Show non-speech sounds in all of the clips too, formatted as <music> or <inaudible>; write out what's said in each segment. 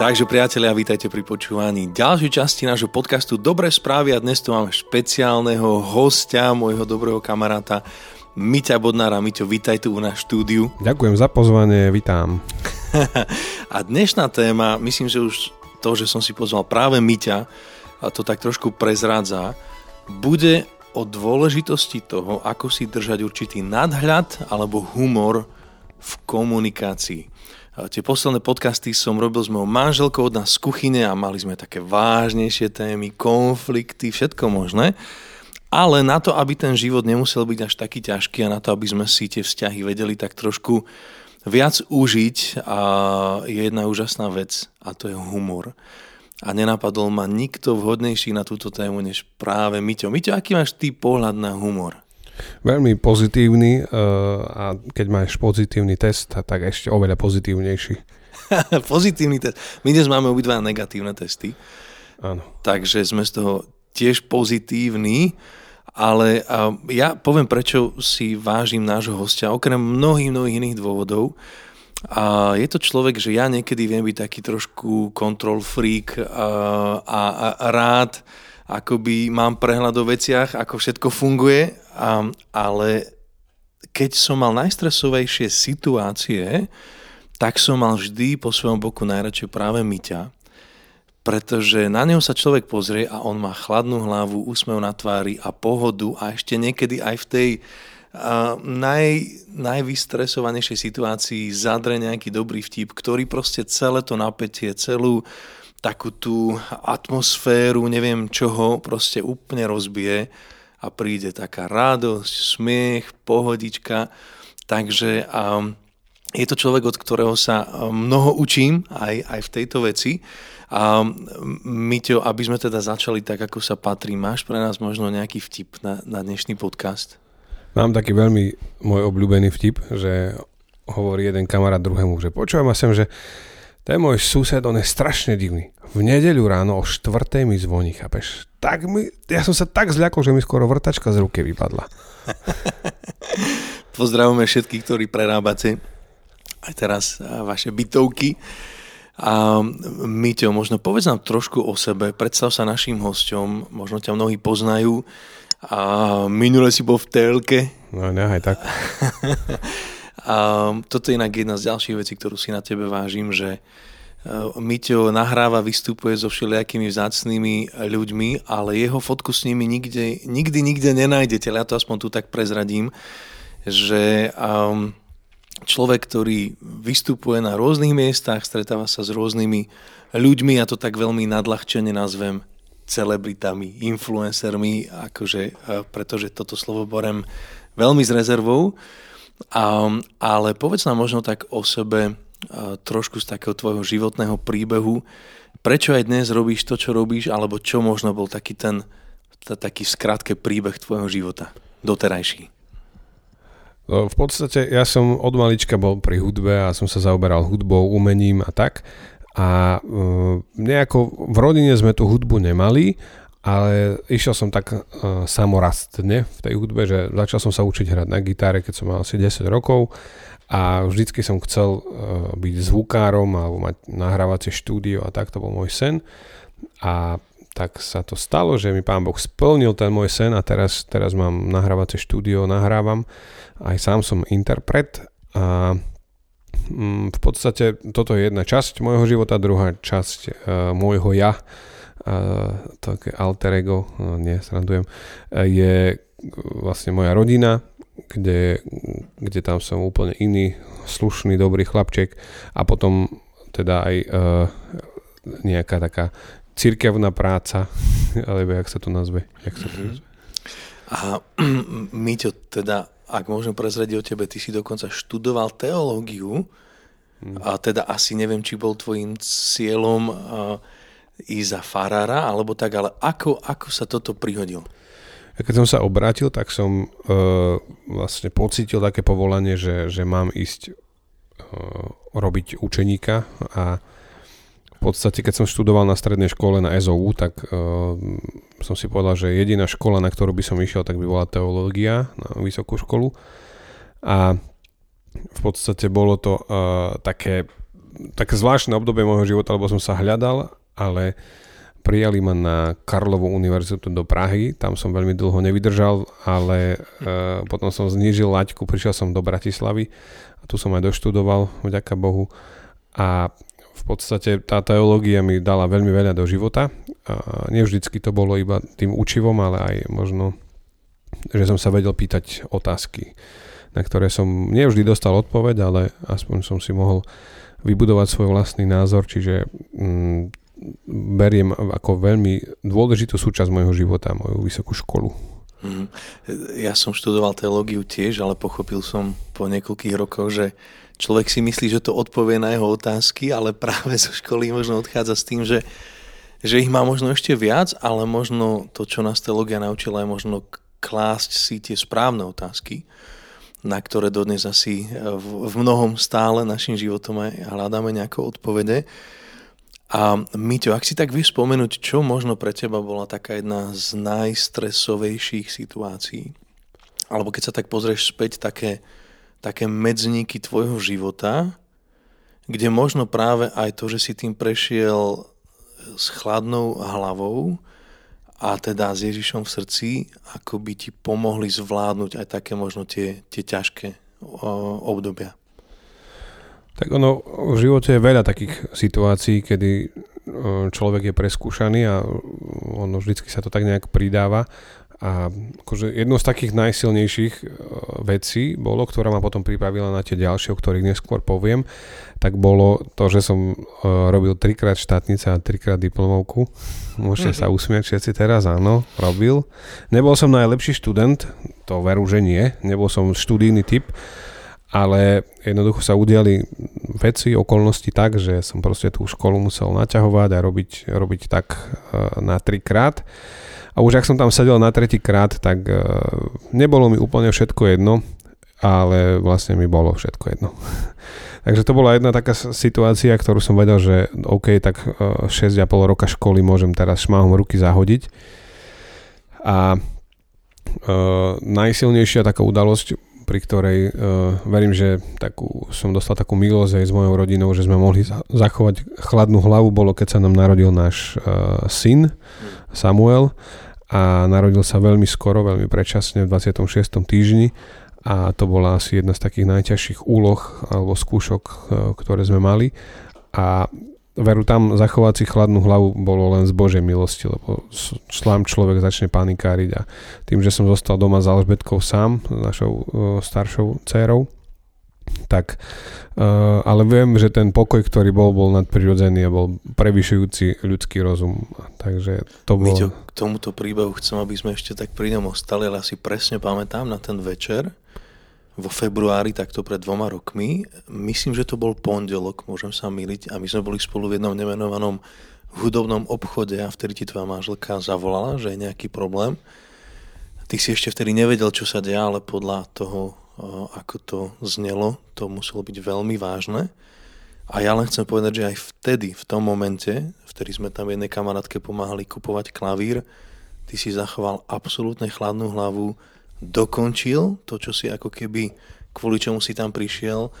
Takže priatelia, vítajte pri počúvaní ďalšej časti nášho podcastu Dobré správy a dnes tu máme špeciálneho hostia, môjho dobrého kamaráta Miťa Bodnára. Miťo, vítaj tu u nás štúdiu. Ďakujem za pozvanie, vítam. <laughs> a dnešná téma, myslím, že už to, že som si pozval práve Miťa, a to tak trošku prezrádza, bude o dôležitosti toho, ako si držať určitý nadhľad alebo humor v komunikácii. Tie posledné podcasty som robil s mojou manželkou od nás z kuchyne a mali sme také vážnejšie témy, konflikty, všetko možné. Ale na to, aby ten život nemusel byť až taký ťažký a na to, aby sme si tie vzťahy vedeli tak trošku viac užiť, a je jedna úžasná vec a to je humor. A nenapadol ma nikto vhodnejší na túto tému než práve Miťo. Miťo, aký máš ty pohľad na humor? Veľmi pozitívny eh, a keď máš pozitívny test, tak ešte oveľa pozitívnejší. <laughs> pozitívny test. My dnes máme obidva negatívne testy. Áno. Takže sme z toho tiež pozitívni, ale ja poviem, prečo si vážim nášho hostia, okrem mnohých, mnohých iných dôvodov. A je to človek, že ja niekedy viem byť taký trošku control freak a, a, a rád akoby mám prehľad o veciach, ako všetko funguje, a, ale keď som mal najstresovejšie situácie, tak som mal vždy po svojom boku najradšej práve Myťa, pretože na neho sa človek pozrie a on má chladnú hlavu, úsmev na tvári a pohodu a ešte niekedy aj v tej uh, naj, najvystresovanejšej situácii zadre nejaký dobrý vtip, ktorý proste celé to napätie, celú takú tú atmosféru, neviem čoho, proste úplne rozbije a príde taká radosť, smiech, pohodička. Takže um, je to človek, od ktorého sa mnoho učím aj, aj v tejto veci. A Myťo, aby sme teda začali tak, ako sa patrí, máš pre nás možno nejaký vtip na, na dnešný podcast? Mám taký veľmi môj obľúbený vtip, že hovorí jeden kamarát druhému, že počúvam a sem, že ten môj sused, on je strašne divný. V nedeľu ráno o štvrtej mi zvoní, chápeš? Tak mi, ja som sa tak zľakol, že mi skoro vrtačka z ruky vypadla. <laughs> Pozdravujeme všetkých, ktorí prerábate aj teraz vaše bytovky. A Myťo, možno povedz nám trošku o sebe, predstav sa našim hosťom, možno ťa mnohí poznajú a minule si bol v telke. No, nehaj tak. <laughs> A toto je inak jedna z ďalších vecí, ktorú si na tebe vážim, že e, Miťo nahráva, vystupuje so všelijakými vzácnými ľuďmi, ale jeho fotku s nimi nikde, nikdy, nikde nenájdete. Ja to aspoň tu tak prezradím, že um, človek, ktorý vystupuje na rôznych miestach, stretáva sa s rôznymi ľuďmi, a to tak veľmi nadľahčene nazvem celebritami, influencermi, akože, e, pretože toto slovo borem veľmi s rezervou. A, ale povedz nám možno tak o sebe trošku z takého tvojho životného príbehu. Prečo aj dnes robíš to, čo robíš, alebo čo možno bol taký ten taký skrátke príbeh tvojho života doterajší? No, v podstate ja som od malička bol pri hudbe a som sa zaoberal hudbou, umením a tak. A e, nejako v rodine sme tú hudbu nemali ale išiel som tak uh, samorastne v tej hudbe, že začal som sa učiť hrať na gitare, keď som mal asi 10 rokov. A vždycky som chcel uh, byť zvukárom alebo mať nahrávacie štúdio a tak to bol môj sen. A tak sa to stalo, že mi pán Boh splnil ten môj sen a teraz, teraz mám nahrávacie štúdio, nahrávam, aj sám som interpret a mm, v podstate toto je jedna časť môjho života, druhá časť uh, môjho ja, také alter ego, nie, srandujem, je vlastne moja rodina, kde, kde tam som úplne iný, slušný, dobrý chlapček a potom teda aj uh, nejaká taká cirkevná práca, <laughs> alebo jak sa to nazve. Jak sa to mhm. nazve. A <clears throat> Míťo, teda, ak môžem prezradiť o tebe, ty si dokonca študoval teológiu hmm. a teda asi neviem, či bol tvojim cieľom uh, ísť za farára, alebo tak, ale ako, ako sa toto prihodil? Keď som sa obrátil, tak som uh, vlastne pocítil také povolanie, že, že mám ísť uh, robiť učeníka a v podstate, keď som študoval na strednej škole na SOU, tak uh, som si povedal, že jediná škola, na ktorú by som išiel, tak by bola teológia na vysokú školu. A v podstate bolo to uh, také také zvláštne obdobie môjho života, lebo som sa hľadal, ale prijali ma na Karlovú univerzitu do Prahy, tam som veľmi dlho nevydržal, ale e, potom som znížil laťku, prišiel som do Bratislavy a tu som aj doštudoval, vďaka Bohu. A v podstate tá teológia mi dala veľmi veľa do života. A nevždycky to bolo iba tým učivom, ale aj možno, že som sa vedel pýtať otázky, na ktoré som nevždy dostal odpoveď, ale aspoň som si mohol vybudovať svoj vlastný názor, čiže mm, beriem ako veľmi dôležitú súčasť môjho života, moju vysokú školu. Mm. Ja som študoval teológiu tiež, ale pochopil som po niekoľkých rokoch, že človek si myslí, že to odpovie na jeho otázky, ale práve zo školy možno odchádza s tým, že, že ich má možno ešte viac, ale možno to, čo nás teológia naučila, je možno klásť si tie správne otázky, na ktoré dodnes asi v, v mnohom stále našim životom aj hľadáme nejaké odpovede. A Miťo, ak si tak vieš spomenúť, čo možno pre teba bola taká jedna z najstresovejších situácií, alebo keď sa tak pozrieš späť, také, také medzníky tvojho života, kde možno práve aj to, že si tým prešiel s chladnou hlavou a teda s Ježišom v srdci, ako by ti pomohli zvládnuť aj také možno tie, tie ťažké obdobia. Tak ono, v živote je veľa takých situácií, kedy e, človek je preskúšaný a ono vždycky sa to tak nejak pridáva. A akože jednou z takých najsilnejších e, vecí bolo, ktorá ma potom pripravila na tie ďalšie, o ktorých neskôr poviem, tak bolo to, že som e, robil trikrát štátnica a trikrát diplomovku. Môžete mm-hmm. sa usmiať všetci teraz, áno, robil. Nebol som najlepší študent, to veru, že nie. Nebol som študijný typ, ale jednoducho sa udiali veci, okolnosti tak, že som proste tú školu musel naťahovať a robiť, robiť tak uh, na trikrát. A už ak som tam sedel na tretí krát, tak uh, nebolo mi úplne všetko jedno, ale vlastne mi bolo všetko jedno. <laughs> Takže to bola jedna taká situácia, ktorú som vedel, že OK, tak uh, 6,5 roka školy môžem teraz šmáhom ruky zahodiť. A najsilnejšia taká udalosť pri ktorej uh, verím, že takú, som dostal takú milosť aj s mojou rodinou, že sme mohli zachovať chladnú hlavu, bolo keď sa nám narodil náš uh, syn Samuel a narodil sa veľmi skoro, veľmi predčasne v 26. týždni a to bola asi jedna z takých najťažších úloh alebo skúšok, uh, ktoré sme mali a veru tam zachovať si chladnú hlavu bolo len z Božej milosti, lebo sám človek začne panikáriť a tým, že som zostal doma s Alžbetkou sám, našou uh, staršou dcerou, tak, uh, ale viem, že ten pokoj, ktorý bol, bol nadprirodzený a bol prevyšujúci ľudský rozum. Takže to bolo... Miťo, k tomuto príbehu chcem, aby sme ešte tak pri ňom ostali, ale asi presne pamätám na ten večer, vo februári, takto pred dvoma rokmi. Myslím, že to bol pondelok, môžem sa miliť, a my sme boli spolu v jednom nemenovanom hudobnom obchode a vtedy ti tvoja manželka zavolala, že je nejaký problém. Ty si ešte vtedy nevedel, čo sa deje, ale podľa toho, ako to znelo, to muselo byť veľmi vážne. A ja len chcem povedať, že aj vtedy, v tom momente, vtedy sme tam jednej kamarátke pomáhali kupovať klavír, ty si zachoval absolútne chladnú hlavu, dokončil to, čo si ako keby kvôli čomu si tam prišiel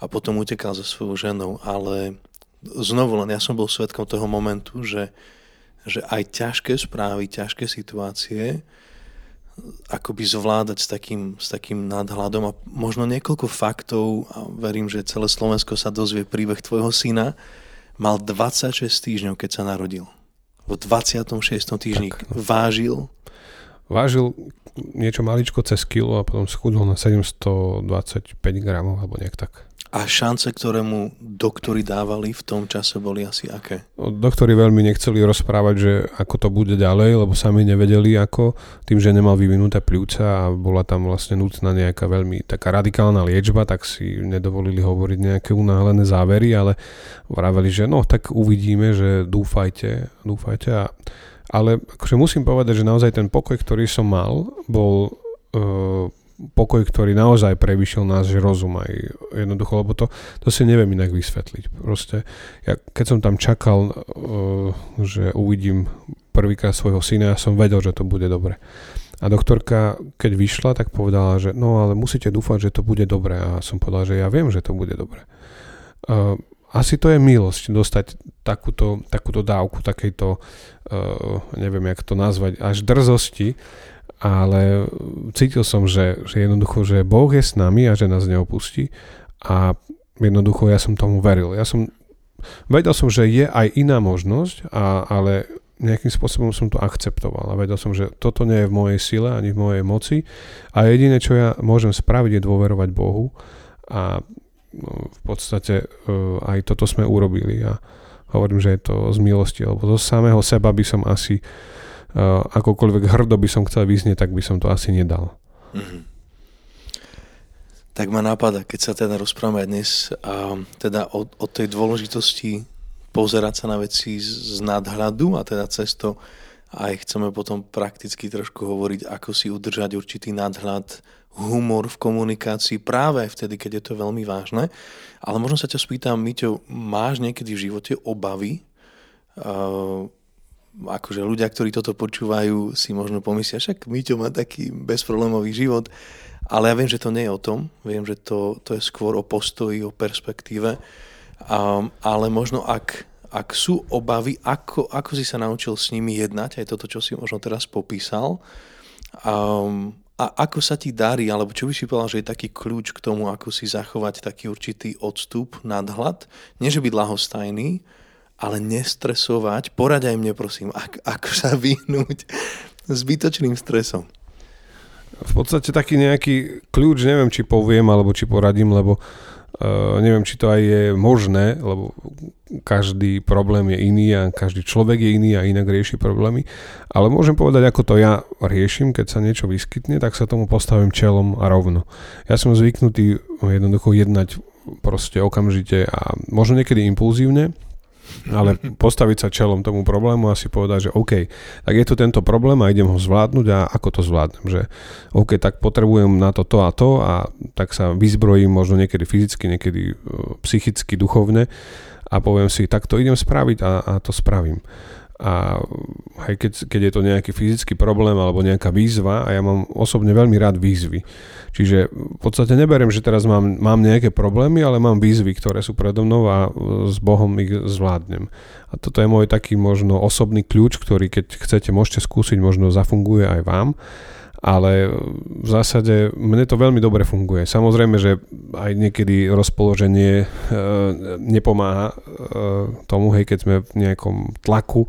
a potom utekal so svojou ženou. Ale znovu len ja som bol svetkom toho momentu, že, že aj ťažké správy, ťažké situácie akoby zvládať s takým, s takým nadhľadom a možno niekoľko faktov a verím, že celé Slovensko sa dozvie príbeh tvojho syna. Mal 26 týždňov, keď sa narodil. V 26. týždni tak. vážil vážil niečo maličko cez kilo a potom schudol na 725 gramov alebo nejak tak. A šance, ktoré mu doktori dávali v tom čase, boli asi aké? Doktori veľmi nechceli rozprávať, že ako to bude ďalej, lebo sami nevedeli ako, tým, že nemal vyvinuté pľúca a bola tam vlastne nutná nejaká veľmi taká radikálna liečba, tak si nedovolili hovoriť nejaké unáhlené závery, ale vraveli, že no tak uvidíme, že dúfajte, dúfajte a ale akože musím povedať, že naozaj ten pokoj, ktorý som mal, bol uh, pokoj, ktorý naozaj prevyšiel náš rozum aj jednoducho, lebo to, to si neviem inak vysvetliť. Proste, ja, keď som tam čakal, uh, že uvidím prvýkrát svojho syna, ja som vedel, že to bude dobre. A doktorka, keď vyšla, tak povedala, že no ale musíte dúfať, že to bude dobre. A som povedal, že ja viem, že to bude dobre. Uh, asi to je milosť dostať takúto, takúto dávku, takejto, uh, neviem, jak to nazvať, až drzosti, ale cítil som, že, že jednoducho, že Boh je s nami a že nás neopustí a jednoducho ja som tomu veril. Ja som, vedel som, že je aj iná možnosť, a, ale nejakým spôsobom som to akceptoval a vedel som, že toto nie je v mojej sile ani v mojej moci a jediné, čo ja môžem spraviť, je dôverovať Bohu a no, v podstate uh, aj toto sme urobili a hovorím, že je to z milosti, lebo zo samého seba by som asi uh, akokoľvek hrdo by som chcel vyznieť, tak by som to asi nedal. Mm-hmm. Tak ma napadá, keď sa teda rozprávame dnes a teda o, o tej dôležitosti pozerať sa na veci z nadhľadu a teda cez to aj chceme potom prakticky trošku hovoriť, ako si udržať určitý nadhľad, humor v komunikácii práve vtedy, keď je to veľmi vážne. Ale možno sa ťa spýtam, Miťo, máš niekedy v živote obavy? Uh, akože ľudia, ktorí toto počúvajú, si možno pomyslia, však Miťo má taký bezproblémový život, ale ja viem, že to nie je o tom. Viem, že to, to je skôr o postoji, o perspektíve. Um, ale možno ak, ak sú obavy, ako, ako si sa naučil s nimi jednať, aj toto, čo si možno teraz popísal, um, a ako sa ti darí, alebo čo by si povedal, že je taký kľúč k tomu, ako si zachovať taký určitý odstup, nadhľad, nie že byť lahostajný, ale nestresovať. Poraď aj mne, prosím, ak, ako sa vyhnúť zbytočným stresom. V podstate taký nejaký kľúč, neviem, či poviem, alebo či poradím, lebo Uh, neviem, či to aj je možné, lebo každý problém je iný a každý človek je iný a inak rieši problémy. Ale môžem povedať, ako to ja riešim, keď sa niečo vyskytne, tak sa tomu postavím čelom a rovno. Ja som zvyknutý jednoducho jednať proste okamžite a možno niekedy impulzívne, ale postaviť sa čelom tomu problému a si povedať, že OK, tak je tu tento problém a idem ho zvládnuť a ako to zvládnem, že OK, tak potrebujem na to to a to a tak sa vyzbrojím možno niekedy fyzicky, niekedy e, psychicky, duchovne a poviem si, tak to idem spraviť a, a to spravím a aj keď, keď je to nejaký fyzický problém alebo nejaká výzva a ja mám osobne veľmi rád výzvy. Čiže v podstate neberiem, že teraz mám, mám nejaké problémy, ale mám výzvy, ktoré sú predo mnou a s Bohom ich zvládnem. A toto je môj taký možno osobný kľúč, ktorý keď chcete, môžete skúsiť, možno zafunguje aj vám ale v zásade mne to veľmi dobre funguje. Samozrejme, že aj niekedy rozpoloženie e, nepomáha e, tomu, hej, keď sme v nejakom tlaku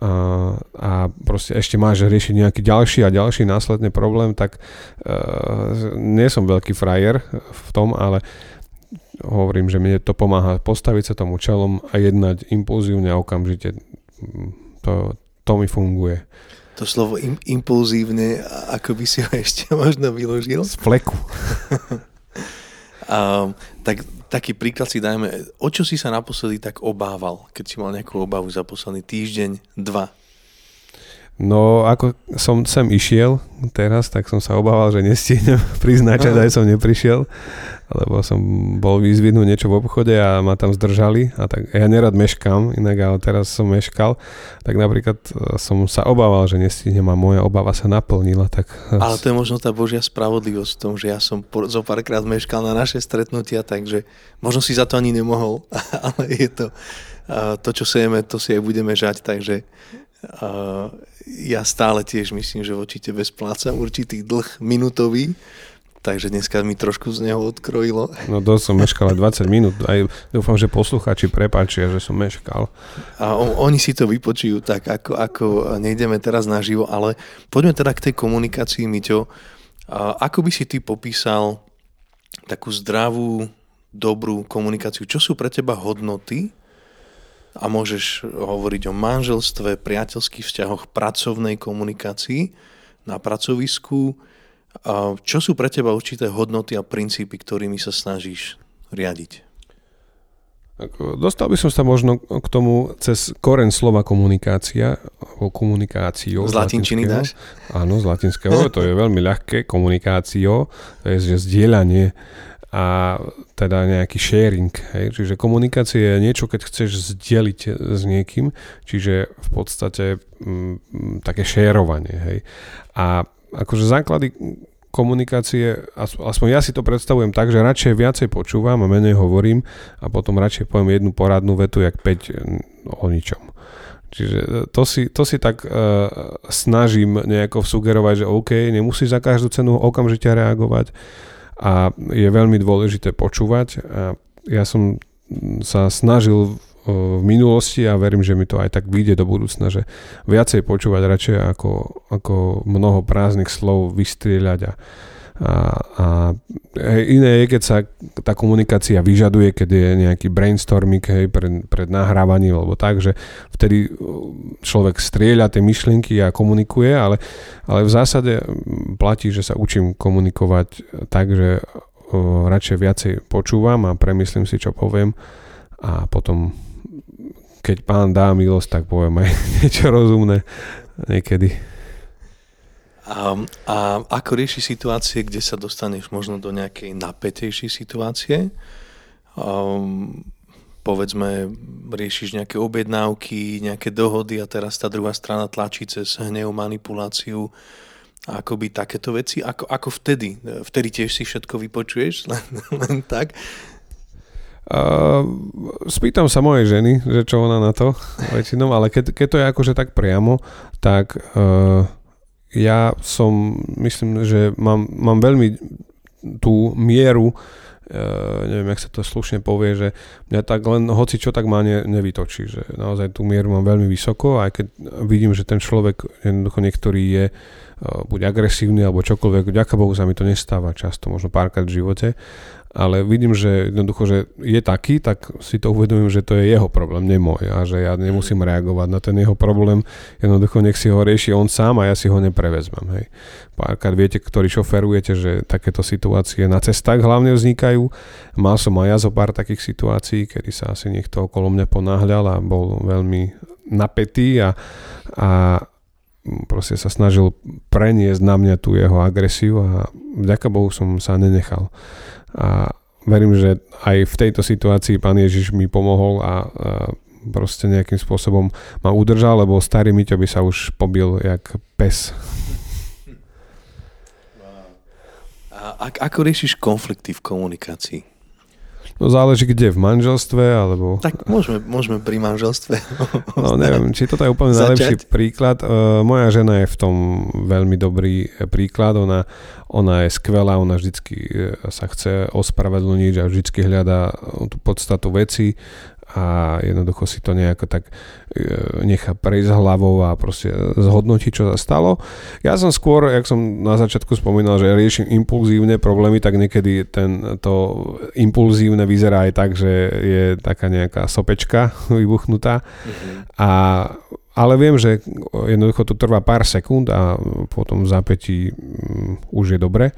a, a proste ešte máš riešiť nejaký ďalší a ďalší následný problém, tak e, nie som veľký frajer v tom, ale hovorím, že mne to pomáha postaviť sa tomu čelom a jednať impulzívne a okamžite. To, to mi funguje to slovo im, impulzívne, ako by si ho ešte <laughs> možno vyložil? Z fleku. um, <laughs> tak, taký príklad si dajme, o čo si sa naposledy tak obával, keď si mal nejakú obavu za posledný týždeň, dva? No, ako som sem išiel teraz, tak som sa obával, že nestihnem <laughs> priznačať, aj som neprišiel, lebo som bol vyzvidnúť niečo v obchode a ma tam zdržali. A tak ja nerad meškám, inak ale teraz som meškal. Tak napríklad e, som sa obával, že nestihnem a moja obava sa naplnila. Tak... Ale to je možno tá Božia spravodlivosť v tom, že ja som zo párkrát meškal na naše stretnutia, takže možno si za to ani nemohol, <laughs> ale je to to, čo sejeme, to si aj budeme žať, takže ja stále tiež myslím, že voči tebe splácam určitý dlh minutový, takže dneska mi trošku z neho odkrojilo. No dosť som meškal aj 20 minút, aj dúfam, že poslucháči prepáčia, že som meškal. A on, oni si to vypočujú tak, ako, ako nejdeme teraz naživo, ale poďme teda k tej komunikácii, Miťo. A ako by si ty popísal takú zdravú, dobrú komunikáciu? Čo sú pre teba hodnoty, a môžeš hovoriť o manželstve, priateľských vzťahoch, pracovnej komunikácii na pracovisku. Čo sú pre teba určité hodnoty a princípy, ktorými sa snažíš riadiť? Dostal by som sa možno k tomu cez koren slova komunikácia, o komunikáciu. Z latinčiny dáš? Áno, z latinského, to je veľmi ľahké, komunikácio, to je že zdieľanie a teda nejaký sharing. Hej? Čiže komunikácia je niečo, keď chceš zdieľiť s niekým, čiže v podstate m, mm, také šérovanie. Hej? A akože základy komunikácie, aspoň ja si to predstavujem tak, že radšej viacej počúvam a menej hovorím a potom radšej poviem jednu poradnú vetu, jak 5 o ničom. Čiže e, to si, to si tak uh, snažím nejako sugerovať, že OK, nemusíš za každú cenu okamžite reagovať a je veľmi dôležité počúvať. A ja som sa snažil v minulosti a verím, že mi to aj tak vyjde do budúcna, že viacej počúvať radšej ako, ako mnoho prázdnych slov vystrieľať a, a, a iné je, keď sa tá komunikácia vyžaduje, keď je nejaký brainstorming hej, pred, pred nahrávaním alebo tak, že vtedy človek strieľa tie myšlienky a komunikuje, ale, ale v zásade platí, že sa učím komunikovať tak, že radšej viacej počúvam a premyslím si, čo poviem a potom keď pán dá milosť, tak poviem aj <laughs> niečo rozumné niekedy. A, a ako rieši situácie, kde sa dostaneš možno do nejakej napätejšej situácie? Um, povedzme, riešiš nejaké objednávky, nejaké dohody a teraz tá druhá strana tlačí cez hnev, manipuláciu a akoby takéto veci. Ako, ako vtedy? Vtedy tiež si všetko vypočuješ <laughs> len, len tak? Uh, spýtam sa mojej ženy, že čo ona na to väčšinou, ale keď, keď to je akože tak priamo, tak uh, ja som, myslím, že mám, mám veľmi tú mieru, uh, neviem, jak sa to slušne povie, že mňa tak len hoci čo tak ma ne, nevytočí, že naozaj tú mieru mám veľmi vysoko, aj keď vidím, že ten človek jednoducho niektorý je uh, buď agresívny alebo čokoľvek, ďaká Bohu sa mi to nestáva často, možno párkrát v živote, ale vidím, že jednoducho, že je taký, tak si to uvedomím, že to je jeho problém, nie môj a že ja nemusím reagovať na ten jeho problém, jednoducho nech si ho rieši on sám a ja si ho neprevezmem. Hej. Párkrát viete, ktorí šoferujete, že takéto situácie na cestách hlavne vznikajú. Mal som aj ja zo pár takých situácií, kedy sa asi niekto okolo mňa ponáhľal a bol veľmi napätý a, a proste sa snažil preniesť na mňa tú jeho agresiu a vďaka Bohu som sa nenechal a verím, že aj v tejto situácii pán Ježiš mi pomohol a, proste nejakým spôsobom ma udržal, lebo starý Miťo by sa už pobil jak pes. A ako riešiš konflikty v komunikácii? No záleží kde, v manželstve alebo... Tak môžeme, môžeme pri manželstve. No neviem, či toto je úplne Začať? najlepší príklad. Uh, moja žena je v tom veľmi dobrý príklad. Ona, ona je skvelá, ona vždycky e, sa chce ospravedlniť a vždycky hľadá tú podstatu veci a jednoducho si to nejako tak e, nechá prejsť hlavou a proste zhodnotí, čo sa stalo. Ja som skôr, jak som na začiatku spomínal, že riešim impulzívne problémy, tak niekedy ten, to impulzívne vyzerá aj tak, že je taká nejaká sopečka <laughs> vybuchnutá. Mm-hmm. A ale viem, že jednoducho to trvá pár sekúnd a potom v zápätí um, už je dobre.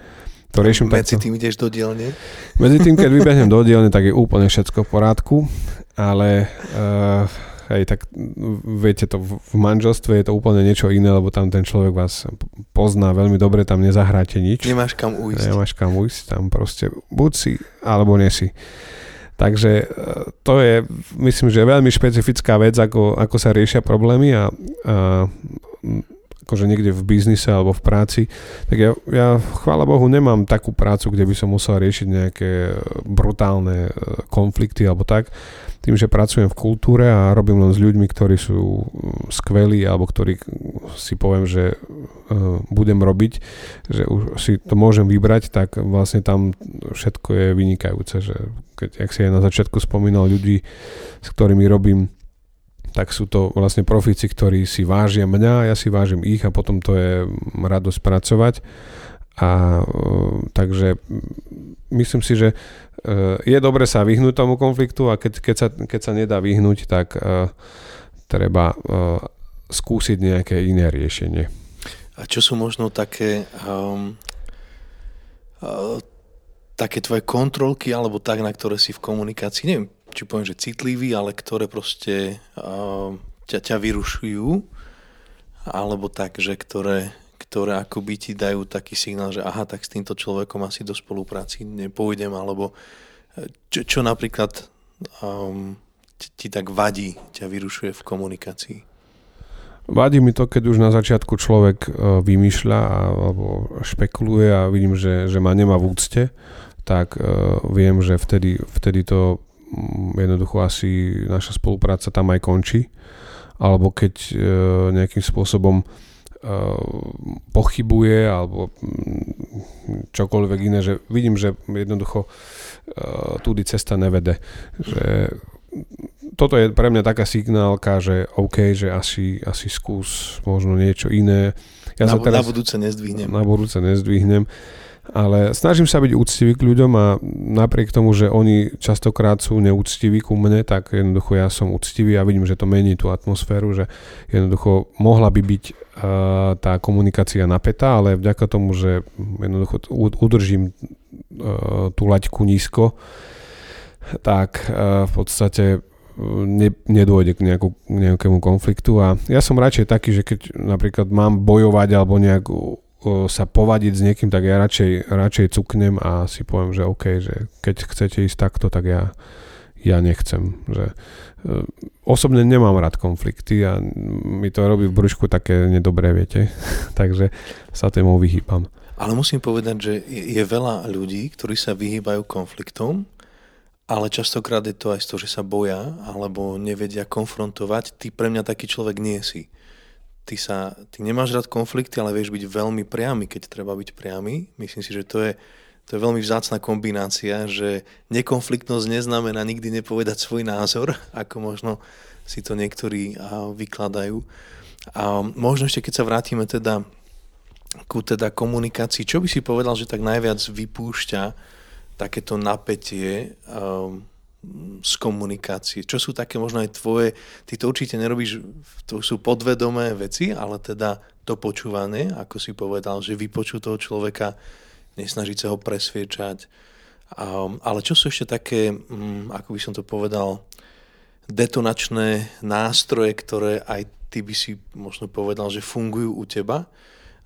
To riešim Medzi takto. tým ideš do dielne? Medzi tým, keď vybehnem do dielne, tak je úplne všetko v porádku ale uh, hej, tak viete to, v manželstve je to úplne niečo iné, lebo tam ten človek vás pozná veľmi dobre, tam nezahráte nič. Nemáš kam ujsť. Nemáš kam ujsť, tam proste buď si, alebo nesi. Takže eh, to je, myslím, že veľmi špecifická vec, ako, ako sa riešia problémy a, a akože niekde v biznise alebo v práci, tak ja, ja chvála Bohu nemám takú prácu, kde by som musel riešiť nejaké brutálne eh, konflikty alebo tak. Tým, že pracujem v kultúre a robím len s ľuďmi, ktorí sú mm, skvelí alebo ktorí si poviem, že uh, budem robiť, že už si to môžem vybrať, tak vlastne tam všetko je vynikajúce, že keď, ak si aj na začiatku spomínal ľudí, s ktorými robím tak sú to vlastne profíci, ktorí si vážia mňa, ja si vážim ich a potom to je radosť pracovať. A uh, takže myslím si, že Eh, je dobre sa vyhnúť tomu konfliktu a keď, keď, sa, keď sa nedá vyhnúť, tak uh, treba skúsiť nejaké iné riešenie. A čo sú možno také um, uh, také tvoje kontrolky alebo tak, na ktoré si v komunikácii, neviem, či poviem, že citlivý, ale ktoré proste uh, ťa, ťa vyrušujú alebo tak, že ktoré, ktoré akoby ti dajú taký signál, že aha, tak s týmto človekom asi do spolupráci nepôjdem, alebo e, čo, čo napríklad um, ti, ti tak vadí, ťa vyrušuje v komunikácii? Vadí mi to, keď už na začiatku človek vymýšľa alebo špekuluje a vidím, že, že ma nemá v úcte, tak viem, že vtedy, vtedy to jednoducho asi naša spolupráca tam aj končí. Alebo keď nejakým spôsobom pochybuje alebo mm, čokoľvek iné, že vidím, že jednoducho túdy cesta nevede. Že toto je pre mňa taká signálka, že OK, že asi, asi skús možno niečo iné. Ja na, sa teraz, na budúce nezdvihnem. Na budúce nezdvihnem. Ale snažím sa byť úctivý k ľuďom a napriek tomu, že oni častokrát sú neúctiví ku mne, tak jednoducho ja som úctivý a vidím, že to mení tú atmosféru, že jednoducho mohla by byť uh, tá komunikácia napätá, ale vďaka tomu, že jednoducho udržím uh, tú laťku nízko, tak uh, v podstate ne, nedôjde k, nejakú, nejakému konfliktu. A ja som radšej taký, že keď napríklad mám bojovať alebo nejakú sa povadiť s niekým, tak ja radšej, radšej cuknem a si poviem, že OK, že keď chcete ísť takto, tak ja, ja nechcem. Že, uh, osobne nemám rád konflikty a mi to robí v brúšku také nedobré, viete. <laughs> Takže sa tému vyhýbam. Ale musím povedať, že je veľa ľudí, ktorí sa vyhýbajú konfliktom, ale častokrát je to aj z toho, že sa boja alebo nevedia konfrontovať. Ty pre mňa taký človek nie si ty, sa, ty nemáš rád konflikty, ale vieš byť veľmi priamy, keď treba byť priamy. Myslím si, že to je, to je veľmi vzácna kombinácia, že nekonfliktnosť neznamená nikdy nepovedať svoj názor, <laughs> ako možno si to niektorí vykladajú. A možno ešte, keď sa vrátime teda ku teda komunikácii, čo by si povedal, že tak najviac vypúšťa takéto napätie um, z komunikácie? Čo sú také možno aj tvoje, ty to určite nerobíš, to sú podvedomé veci, ale teda to počúvanie, ako si povedal, že vypočú toho človeka, nesnažiť sa ho presviečať. Um, ale čo sú ešte také, um, ako by som to povedal, detonačné nástroje, ktoré aj ty by si možno povedal, že fungujú u teba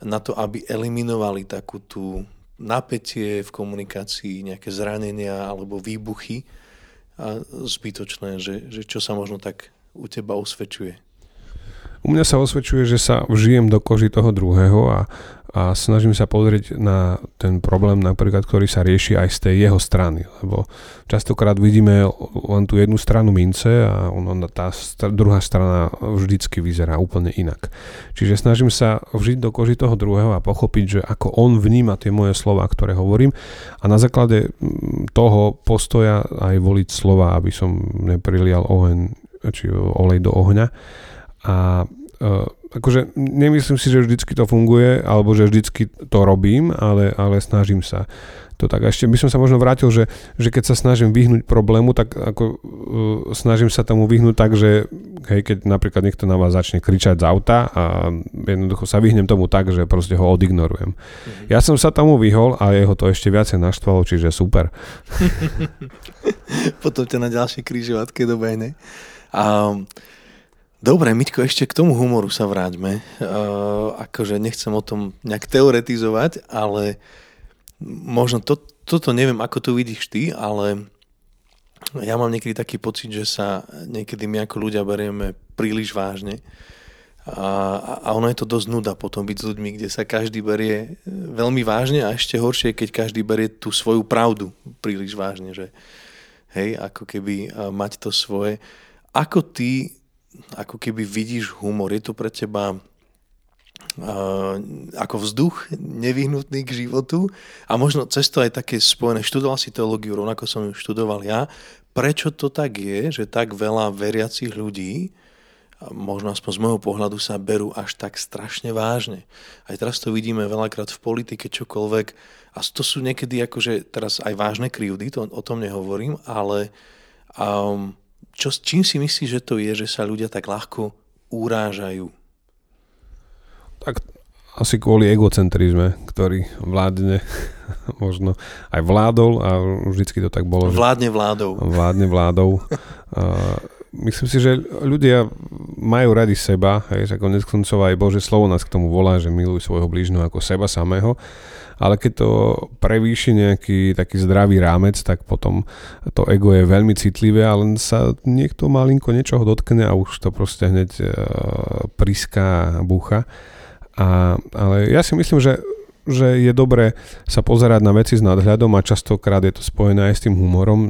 na to, aby eliminovali takú tú napätie v komunikácii, nejaké zranenia alebo výbuchy, a zbytočné, že, že čo sa možno tak u teba osvedčuje? U mňa sa osvedčuje, že sa vžijem do koži toho druhého a, a snažím sa pozrieť na ten problém, napríklad, ktorý sa rieši aj z tej jeho strany. Lebo častokrát vidíme len tú jednu stranu mince a ono, tá druhá strana vždycky vyzerá úplne inak. Čiže snažím sa vžiť do koži toho druhého a pochopiť, že ako on vníma tie moje slova, ktoré hovorím a na základe mm, toho postoja aj voliť slova, aby som neprilial oheň či olej do ohňa. A uh, akože nemyslím si, že vždycky to funguje, alebo že vždycky to robím, ale, ale snažím sa to tak. A ešte by som sa možno vrátil, že, že keď sa snažím vyhnúť problému, tak ako uh, snažím sa tomu vyhnúť tak, že hej, keď napríklad niekto na vás začne kričať z auta a jednoducho sa vyhnem tomu tak, že proste ho odignorujem. Mm-hmm. Ja som sa tomu vyhol a jeho to ešte viacej naštvalo, čiže super. <laughs> Potom ťa na ďalšie križovatke dobehne. Um, Dobre, Miťko, ešte k tomu humoru sa vráťme. Uh, akože nechcem o tom nejak teoretizovať, ale možno to, toto neviem, ako to vidíš ty, ale ja mám niekedy taký pocit, že sa niekedy my ako ľudia berieme príliš vážne. A, a ono je to dosť nuda potom byť s ľuďmi, kde sa každý berie veľmi vážne a ešte horšie, keď každý berie tú svoju pravdu príliš vážne, že hej, ako keby mať to svoje. Ako ty ako keby vidíš humor. Je to pre teba uh, ako vzduch nevyhnutný k životu a možno cez to aj také spojené. Študoval si teológiu, rovnako som ju študoval ja. Prečo to tak je, že tak veľa veriacich ľudí možno aspoň z môjho pohľadu sa berú až tak strašne vážne. Aj teraz to vidíme veľakrát v politike, čokoľvek. A to sú niekedy akože teraz aj vážne krivdy, to, o tom nehovorím, ale um, čo, čím si myslíš, že to je, že sa ľudia tak ľahko urážajú? Tak asi kvôli egocentrizme, ktorý vládne, <laughs> možno aj vládol a vždycky to tak bolo. Vládne vládou. Vládne vládou. <laughs> myslím si, že ľudia majú radi seba, hej, že konec aj Bože slovo nás k tomu volá, že miluj svojho blížneho ako seba samého, ale keď to prevýši nejaký taký zdravý rámec, tak potom to ego je veľmi citlivé a len sa niekto malinko niečoho dotkne a už to proste hneď uh, priská a búcha. A, ale ja si myslím, že že je dobré sa pozerať na veci s nadhľadom a častokrát je to spojené aj s tým humorom.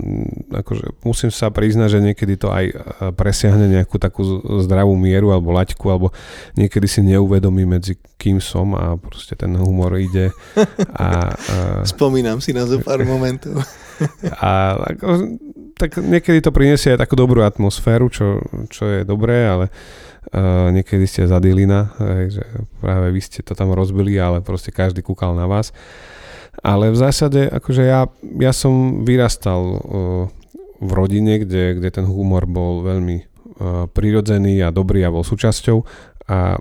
Akože musím sa priznať, že niekedy to aj e, presiahne nejakú takú zdravú mieru alebo laťku, alebo niekedy si neuvedomí medzi kým som a proste ten humor ide. A, a... <laughs> Spomínam si na zo pár momentov. <laughs> A ako, tak niekedy to priniesie aj takú dobrú atmosféru, čo, čo je dobré, ale Uh, niekedy ste za Dylina, že práve vy ste to tam rozbili, ale proste každý kúkal na vás. Ale v zásade, akože ja, ja som vyrastal uh, v rodine, kde, kde ten humor bol veľmi uh, prirodzený a dobrý a bol súčasťou a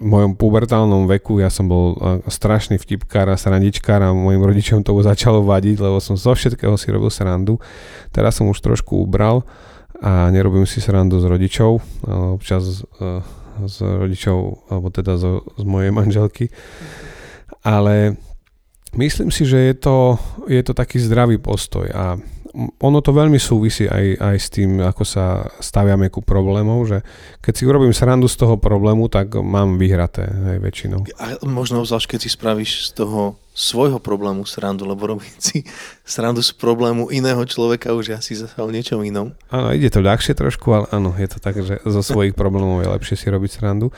v mojom pubertálnom veku ja som bol strašný vtipkár a srandičkár a mojim rodičom to začalo vadiť, lebo som zo všetkého si robil srandu. Teraz som už trošku ubral, a nerobím si srandu z rodičov, občas z, e, rodičov, alebo teda z, z mojej manželky. Ale myslím si, že je to, je to taký zdravý postoj a ono to veľmi súvisí aj, aj s tým, ako sa staviame ku problémov, že keď si urobím srandu z toho problému, tak mám vyhraté aj väčšinou. A možno zvlášť, keď si spravíš z toho svojho problému srandu, lebo robiť si srandu z problému iného človeka už asi zase o niečom inom. Áno, ide to ľahšie trošku, ale áno, je to tak, že zo svojich problémov je lepšie si robiť srandu.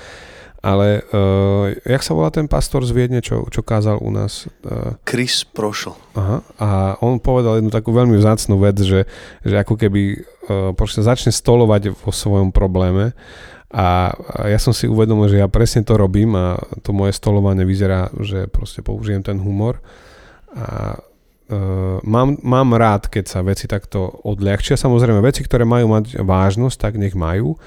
Ale uh, jak sa volá ten pastor z Viedne, čo, čo kázal u nás? Uh, Chris Prošl. Aha, a on povedal jednu takú veľmi vzácnú vec, že, že ako keby uh, začne stolovať vo svojom probléme a, a ja som si uvedomil, že ja presne to robím a to moje stolovanie vyzerá, že proste použijem ten humor a Uh, mám, mám rád, keď sa veci takto odľahčia. Samozrejme, veci, ktoré majú mať vážnosť, tak nech majú,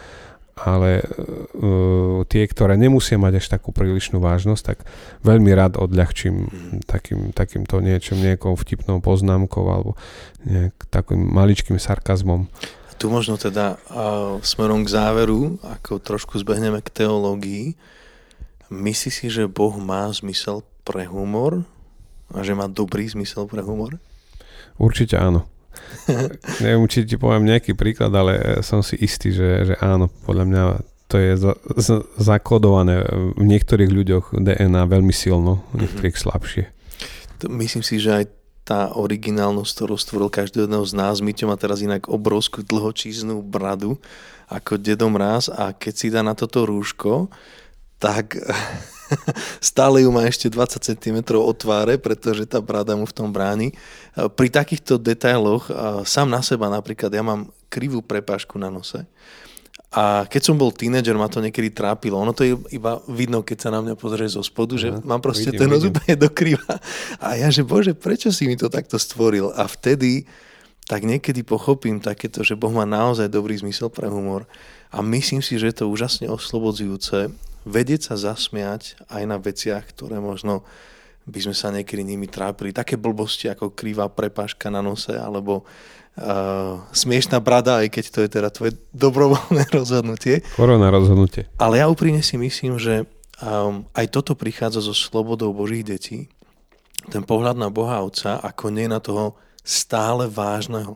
ale uh, tie, ktoré nemusia mať až takú prílišnú vážnosť, tak veľmi rád odľahčím takým, takýmto niečom, nejakou vtipnou poznámkou alebo nejak takým maličkým sarkazmom. Tu možno teda uh, smerom k záveru, ako trošku zbehneme k teológii, myslíš si, že Boh má zmysel pre humor a že má dobrý zmysel pre humor? Určite áno. <laughs> Neviem, či ti poviem nejaký príklad, ale som si istý, že, že áno, podľa mňa to je za, za, zakodované v niektorých ľuďoch DNA veľmi silno, v niektorých mm-hmm. slabšie. Myslím si, že aj tá originálnosť, ktorú stvoril každý jedného z nás. Myťo má teraz inak obrovskú dlhočíznú bradu ako dedom raz a keď si dá na toto rúško, tak <laughs> <laughs> stále ju má ešte 20 cm od tváre, pretože tá brada mu v tom bráni. Pri takýchto detailoch, sám na seba napríklad, ja mám krivú prepážku na nose. A keď som bol tínedžer, ma to niekedy trápilo. Ono to je iba vidno, keď sa na mňa pozrie zo spodu, že uh, mám proste vidím, ten nos úplne dokrýva. A ja, že bože, prečo si mi to takto stvoril? A vtedy tak niekedy pochopím takéto, že Boh má naozaj dobrý zmysel pre humor. A myslím si, že je to úžasne oslobodzujúce vedieť sa zasmiať aj na veciach, ktoré možno by sme sa niekedy nimi trápili. Také blbosti ako krivá prepáška na nose alebo uh, smiešná brada, aj keď to je teda tvoje <laughs> dobrovoľné rozhodnutie. Korona rozhodnutie. Ale ja úprimne si myslím, že um, aj toto prichádza so slobodou Božích detí. Ten pohľad na Boha Otca, ako nie na toho stále vážneho.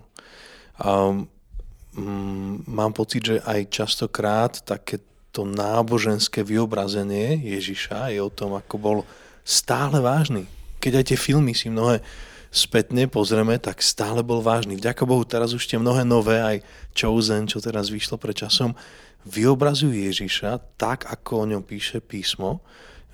Um, um, mám pocit, že aj častokrát také to náboženské vyobrazenie Ježiša je o tom, ako bol stále vážny. Keď aj tie filmy si mnohé spätne pozrieme, tak stále bol vážny. Vďaka Bohu, teraz už tie mnohé nové, aj Chosen, čo teraz vyšlo pred časom, vyobrazujú Ježiša tak, ako o ňom píše písmo,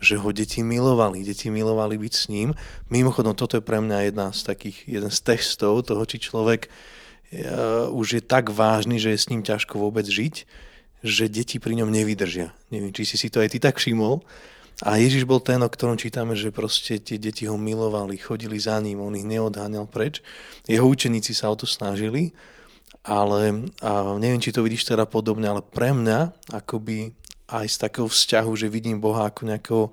že ho deti milovali, deti milovali byť s ním. Mimochodom, toto je pre mňa jedna z takých, jeden z testov toho, či človek uh, už je tak vážny, že je s ním ťažko vôbec žiť, že deti pri ňom nevydržia. Neviem, či si si to aj ty tak všimol. A Ježiš bol ten, o ktorom čítame, že proste tie deti ho milovali, chodili za ním, on ich neodháňal preč. Jeho učeníci sa o to snažili, ale a neviem, či to vidíš teda podobne, ale pre mňa akoby aj z takého vzťahu, že vidím Boha ako nejakého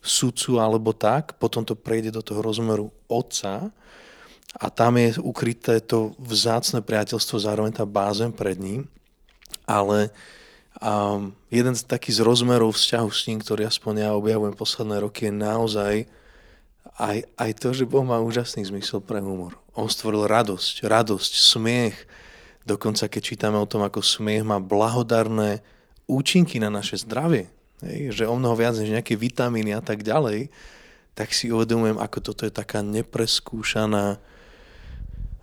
sudcu alebo tak, potom to prejde do toho rozmeru otca a tam je ukryté to vzácne priateľstvo, zároveň tá bázem pred ním, ale A jeden z takých z rozmerov vzťahu s ním, ktorý aspoň ja objavujem posledné roky, je naozaj aj, aj to, že Boh má úžasný zmysel pre humor. On stvoril radosť, radosť, smiech. Dokonca keď čítame o tom, ako smiech má blahodarné účinky na naše zdravie, hej, že o mnoho viac než nejaké vitamíny a tak ďalej, tak si uvedomujem, ako toto je taká nepreskúšaná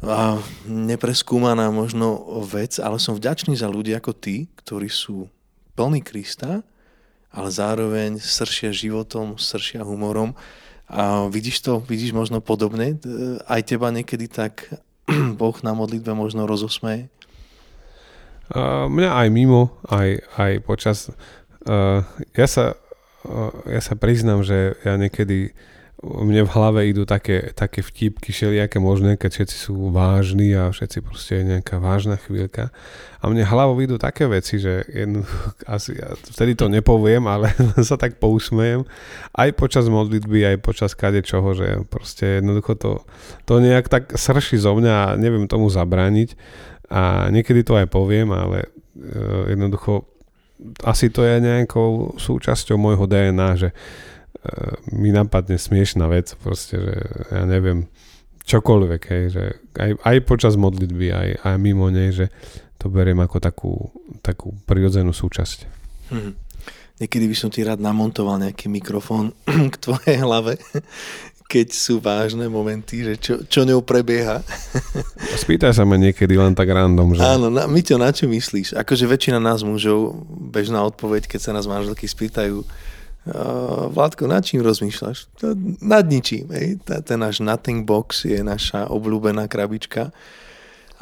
a nepreskúmaná možno vec, ale som vďačný za ľudí ako ty, ktorí sú plní Krista, ale zároveň sršia životom, sršia humorom. A vidíš to, vidíš možno podobne? Aj teba niekedy tak <clears throat> Boh na modlitbe možno rozosmeje? Mňa aj mimo, aj, aj počas... Uh, ja, sa, uh, ja sa priznám, že ja niekedy mne v hlave idú také, také vtipky všelijaké možné, keď všetci sú vážni a všetci proste je nejaká vážna chvíľka. A mne hlavou idú také veci, že jedno, <laughs> asi, ja vtedy to nepoviem, ale <laughs> sa tak pousmejem. Aj počas modlitby, aj počas kade čoho, že proste jednoducho to, to nejak tak srší zo mňa a neviem tomu zabrániť. A niekedy to aj poviem, ale uh, jednoducho asi to je nejakou súčasťou môjho DNA, že mi napadne smiešná vec, proste, že ja neviem, čokoľvek, hej, že aj, aj počas modlitby, aj, aj mimo nej, že to beriem ako takú, takú prirodzenú súčasť. Hmm. Niekedy by som ti rád namontoval nejaký mikrofón <clears throat> k tvojej hlave, <laughs> keď sú vážne momenty, že čo, čo ňou prebieha. Spýtaj sa ma niekedy len tak random, že... Áno, na, my to na čo myslíš? Akože väčšina nás mužov, bežná odpoveď, keď sa nás manželky spýtajú, Uh, Vládko, nad čím rozmýšľaš? Nad ničím. Hej. Ten náš nothing box je naša obľúbená krabička.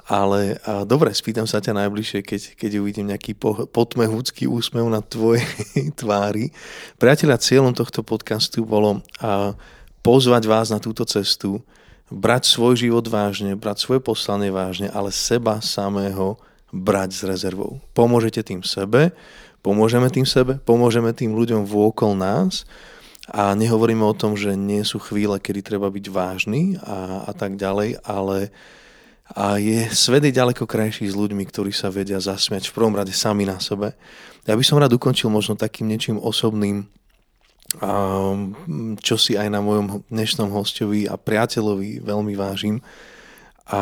Ale a dobre, spýtam sa ťa najbližšie, keď, keď uvidím nejaký po, potmehúcky úsmev na tvojej <laughs> tvári. Priatelia, cieľom tohto podcastu bolo a, pozvať vás na túto cestu, brať svoj život vážne, brať svoje poslanie vážne, ale seba samého brať s rezervou. Pomôžete tým sebe, Pomôžeme tým sebe, pomôžeme tým ľuďom vôkol nás a nehovoríme o tom, že nie sú chvíle, kedy treba byť vážny a, a tak ďalej, ale a je svet ďaleko krajší s ľuďmi, ktorí sa vedia zasmiať v prvom rade sami na sebe. Ja by som rád ukončil možno takým niečím osobným, čo si aj na mojom dnešnom hostovi a priateľovi veľmi vážim. A, a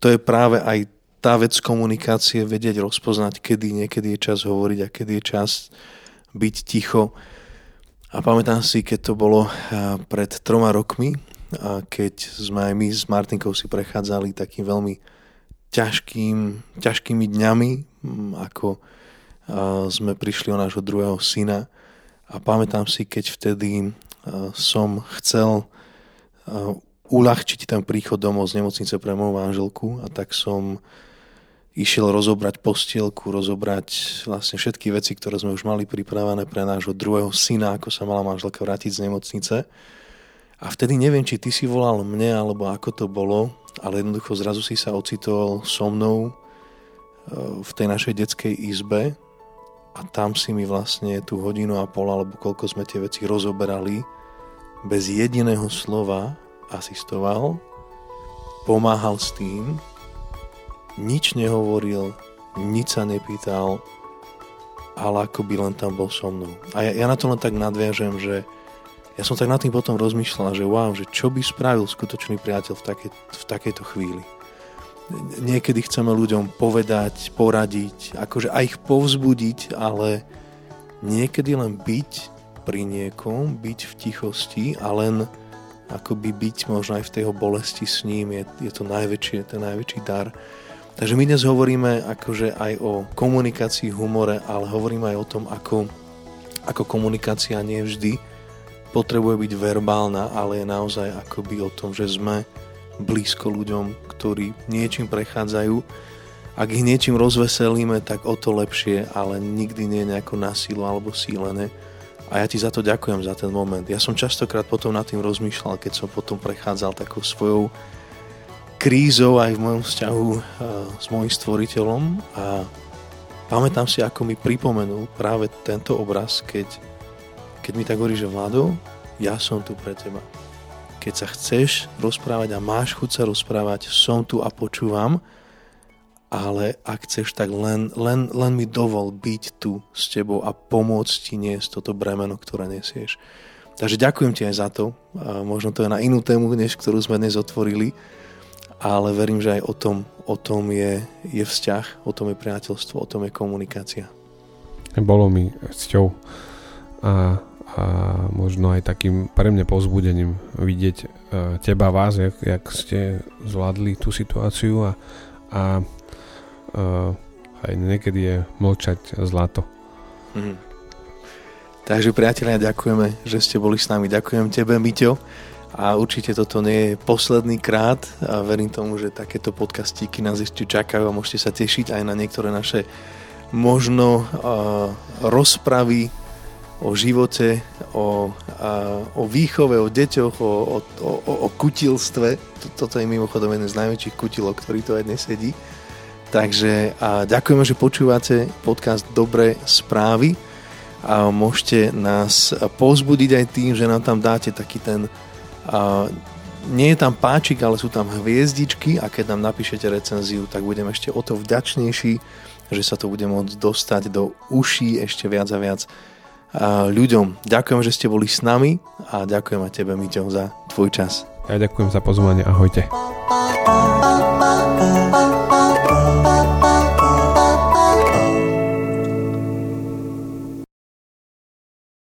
to je práve aj tá vec komunikácie vedieť rozpoznať, kedy niekedy je čas hovoriť a kedy je čas byť ticho. A pamätám si, keď to bolo pred troma rokmi, keď sme aj my s Martinkou si prechádzali takým veľmi ťažkým, ťažkými dňami, ako sme prišli o nášho druhého syna. A pamätám si, keď vtedy som chcel uľahčiť ten príchod domov z nemocnice pre moju manželku a tak som išiel rozobrať postielku, rozobrať vlastne všetky veci, ktoré sme už mali pripravené pre nášho druhého syna, ako sa mala manželka vrátiť z nemocnice. A vtedy neviem, či ty si volal mne, alebo ako to bolo, ale jednoducho zrazu si sa ocitol so mnou e, v tej našej detskej izbe a tam si mi vlastne tú hodinu a pol, alebo koľko sme tie veci rozoberali, bez jediného slova asistoval, pomáhal s tým, nič nehovoril, nič sa nepýtal, ale ako by len tam bol so mnou. A ja, ja na to len tak nadviažem, že ja som tak nad tým potom rozmýšľal, že wow, že čo by spravil skutočný priateľ v, takej, v takejto chvíli. Niekedy chceme ľuďom povedať, poradiť, akože aj ich povzbudiť, ale niekedy len byť pri niekom, byť v tichosti a len akoby byť možno aj v tej bolesti s ním je, je to najväčšie, ten najväčší dar. Takže my dnes hovoríme akože aj o komunikácii, humore, ale hovoríme aj o tom, ako, ako komunikácia nie vždy potrebuje byť verbálna, ale je naozaj akoby o tom, že sme blízko ľuďom, ktorí niečím prechádzajú. Ak ich niečím rozveselíme, tak o to lepšie, ale nikdy nie nejako na alebo sílené. A ja ti za to ďakujem za ten moment. Ja som častokrát potom nad tým rozmýšľal, keď som potom prechádzal takou svojou krízou aj v mojom vzťahu uh, s môjim stvoriteľom a pamätám si, ako mi pripomenul práve tento obraz, keď, keď mi tak hovorí, že Vlado, ja som tu pre teba. Keď sa chceš rozprávať a máš chuť sa rozprávať, som tu a počúvam ale ak chceš, tak len, len, len mi dovol byť tu s tebou a pomôcť ti niesť toto bremeno, ktoré nesieš. Takže ďakujem ti aj za to. A možno to je na inú tému, než ktorú sme dnes otvorili, ale verím, že aj o tom, o tom je, je vzťah, o tom je priateľstvo, o tom je komunikácia. Bolo mi cťou a, a možno aj takým pre mňa pozbudením vidieť uh, teba, vás, jak, jak ste zvládli tú situáciu a, a uh, aj niekedy je mlčať zlato. Mm. Takže priatelia, ďakujeme, že ste boli s nami. Ďakujem tebe, Miťo. A určite toto nie je posledný krát a verím tomu, že takéto podcastíky nás ešte čakajú a môžete sa tešiť aj na niektoré naše možno uh, rozpravy o živote, o, uh, o výchove, o deťoch, o, o, o, o kutilstve. Toto je mimochodom jeden z najväčších kutilov, ktorý to aj dnes sedí. Takže a ďakujeme, že počúvate podcast Dobré správy a môžete nás pozbudiť aj tým, že nám tam dáte taký ten a nie je tam páčik, ale sú tam hviezdičky a keď nám napíšete recenziu, tak budem ešte o to vďačnejší, že sa to bude môcť dostať do uší ešte viac a viac ľuďom. Ďakujem, že ste boli s nami a ďakujem aj tebe, Miťo, za tvoj čas. Ja ďakujem za pozvanie. Ahojte.